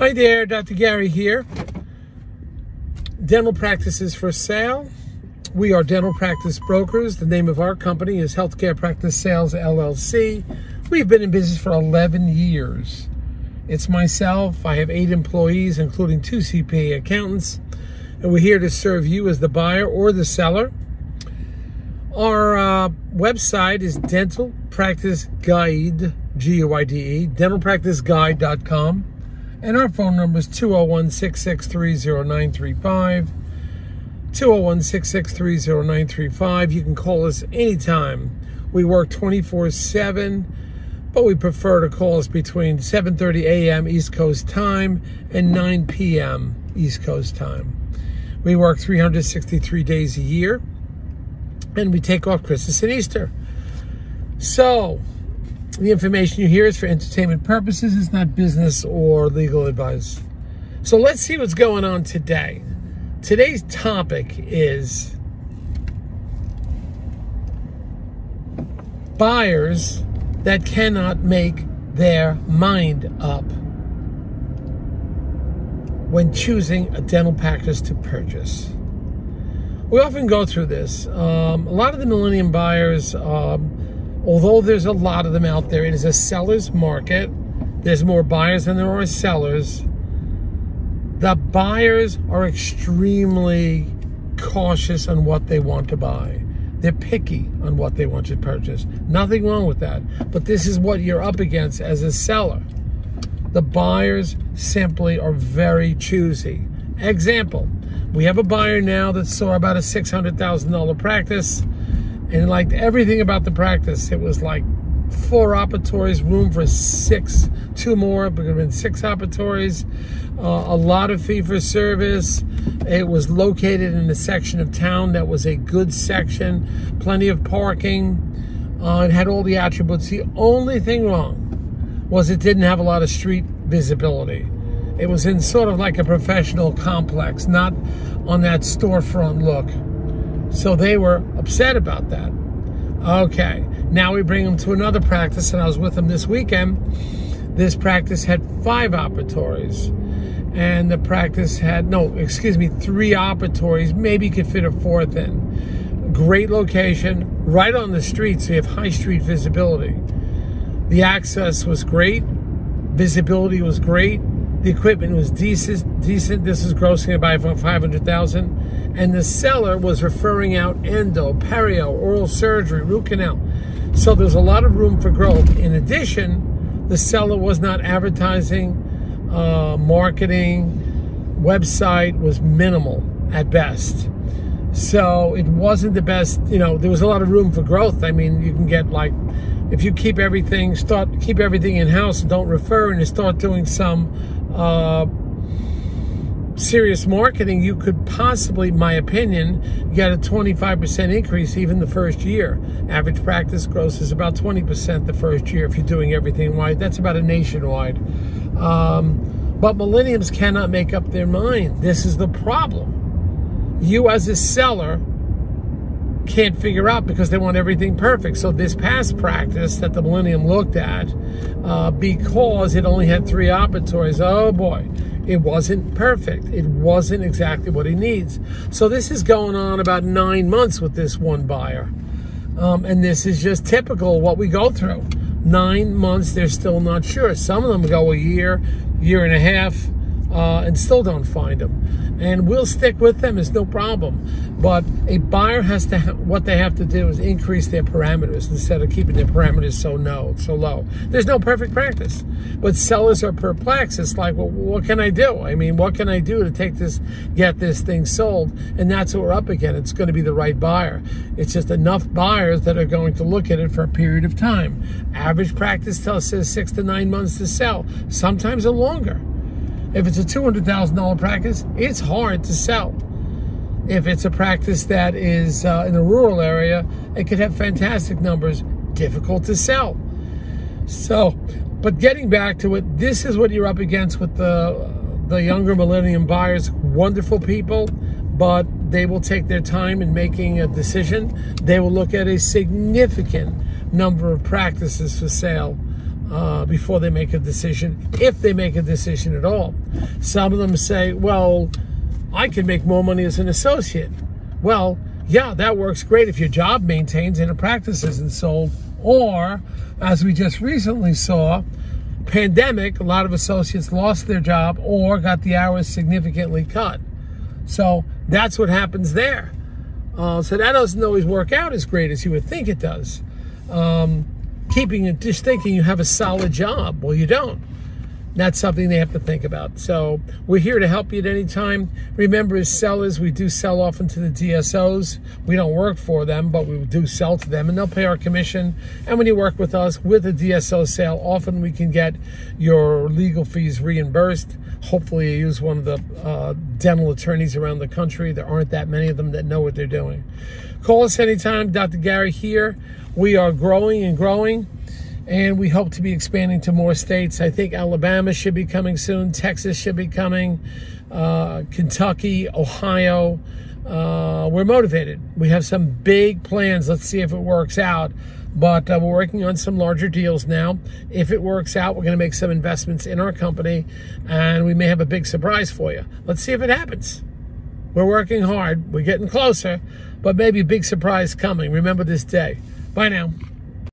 Hi there, Dr. Gary here. Dental practices for sale. We are dental practice brokers. The name of our company is Healthcare Practice Sales LLC. We've been in business for 11 years. It's myself. I have eight employees, including two CPA accountants, and we're here to serve you as the buyer or the seller. Our uh, website is Dental Practice Guide, G U I D E, dentalpracticeguide.com. And our phone number is 201 663 0935. 201 663 0935. You can call us anytime. We work 24 7, but we prefer to call us between 7:30 a.m. East Coast time and 9 p.m. East Coast time. We work 363 days a year, and we take off Christmas and Easter. So, the information you hear is for entertainment purposes. It's not business or legal advice. So let's see what's going on today. Today's topic is buyers that cannot make their mind up when choosing a dental practice to purchase. We often go through this. Um, a lot of the millennium buyers, um, although there's a lot of them out there, it is a seller's market. There's more buyers than there are sellers. The buyers are extremely cautious on what they want to buy. They're picky on what they want to purchase. Nothing wrong with that. But this is what you're up against as a seller. The buyers simply are very choosy. Example, we have a buyer now that saw about a $600,000 practice and liked everything about the practice. It was like four operatories, room for six, two more, but it have been six operatories, uh, a lot of fee for service. It was located in a section of town that was a good section, plenty of parking. Uh, it had all the attributes. The only thing wrong was it didn't have a lot of street visibility. It was in sort of like a professional complex, not on that storefront look. So they were upset about that. Okay, now we bring them to another practice, and I was with them this weekend. This practice had five operatories, and the practice had, no, excuse me, three operatories, maybe could fit a fourth in. Great location, right on the street, so you have high street visibility. The access was great, visibility was great, the equipment was decent. Decent. This is grossing about five hundred thousand, and the seller was referring out endo, perio, oral surgery, root canal. So there's a lot of room for growth. In addition, the seller was not advertising, uh, marketing, website was minimal at best. So it wasn't the best. You know, there was a lot of room for growth. I mean, you can get like if you keep everything, start keep everything in house, and don't refer, and you start doing some uh, serious marketing, you could possibly, my opinion, get a 25% increase even the first year. Average practice gross is about 20% the first year if you're doing everything wide. That's about a nationwide. Um, but millenniums cannot make up their mind. This is the problem. You, as a seller, can't figure out because they want everything perfect. So this past practice that the Millennium looked at, uh, because it only had three operatories, oh boy, it wasn't perfect. It wasn't exactly what he needs. So this is going on about nine months with this one buyer. Um, and this is just typical what we go through. Nine months, they're still not sure. Some of them go a year, year and a half, uh, and still don't find them. And we'll stick with them, it's no problem. But a buyer has to, ha- what they have to do is increase their parameters instead of keeping their parameters so low, so low. There's no perfect practice. But sellers are perplexed. It's like, well, what can I do? I mean, what can I do to take this, get this thing sold? And that's what we're up again. It's going to be the right buyer. It's just enough buyers that are going to look at it for a period of time. Average practice tells says six to nine months to sell, sometimes a longer. If it's a $200,000 practice, it's hard to sell. If it's a practice that is uh, in a rural area, it could have fantastic numbers, difficult to sell. So, but getting back to it, this is what you're up against with the the younger millennium buyers. Wonderful people, but they will take their time in making a decision. They will look at a significant number of practices for sale uh, before they make a decision, if they make a decision at all. Some of them say, well, I can make more money as an associate. Well, yeah, that works great if your job maintains and a practice isn't sold. Or, as we just recently saw, pandemic, a lot of associates lost their job or got the hours significantly cut. So that's what happens there. Uh, so that doesn't always work out as great as you would think it does. Um, keeping it, just thinking you have a solid job. Well, you don't. That's something they have to think about. So we're here to help you at any time. Remember, as sellers, we do sell often to the DSOs. We don't work for them, but we do sell to them, and they'll pay our commission. And when you work with us with a DSO sale, often we can get your legal fees reimbursed. Hopefully, you use one of the uh, dental attorneys around the country. There aren't that many of them that know what they're doing. Call us anytime. Dr. Gary here. We are growing and growing and we hope to be expanding to more states. I think Alabama should be coming soon, Texas should be coming, uh, Kentucky, Ohio. Uh, we're motivated. We have some big plans. Let's see if it works out. But uh, we're working on some larger deals now. If it works out, we're going to make some investments in our company, and we may have a big surprise for you. Let's see if it happens. We're working hard. We're getting closer, but maybe a big surprise coming. Remember this day. Bye now.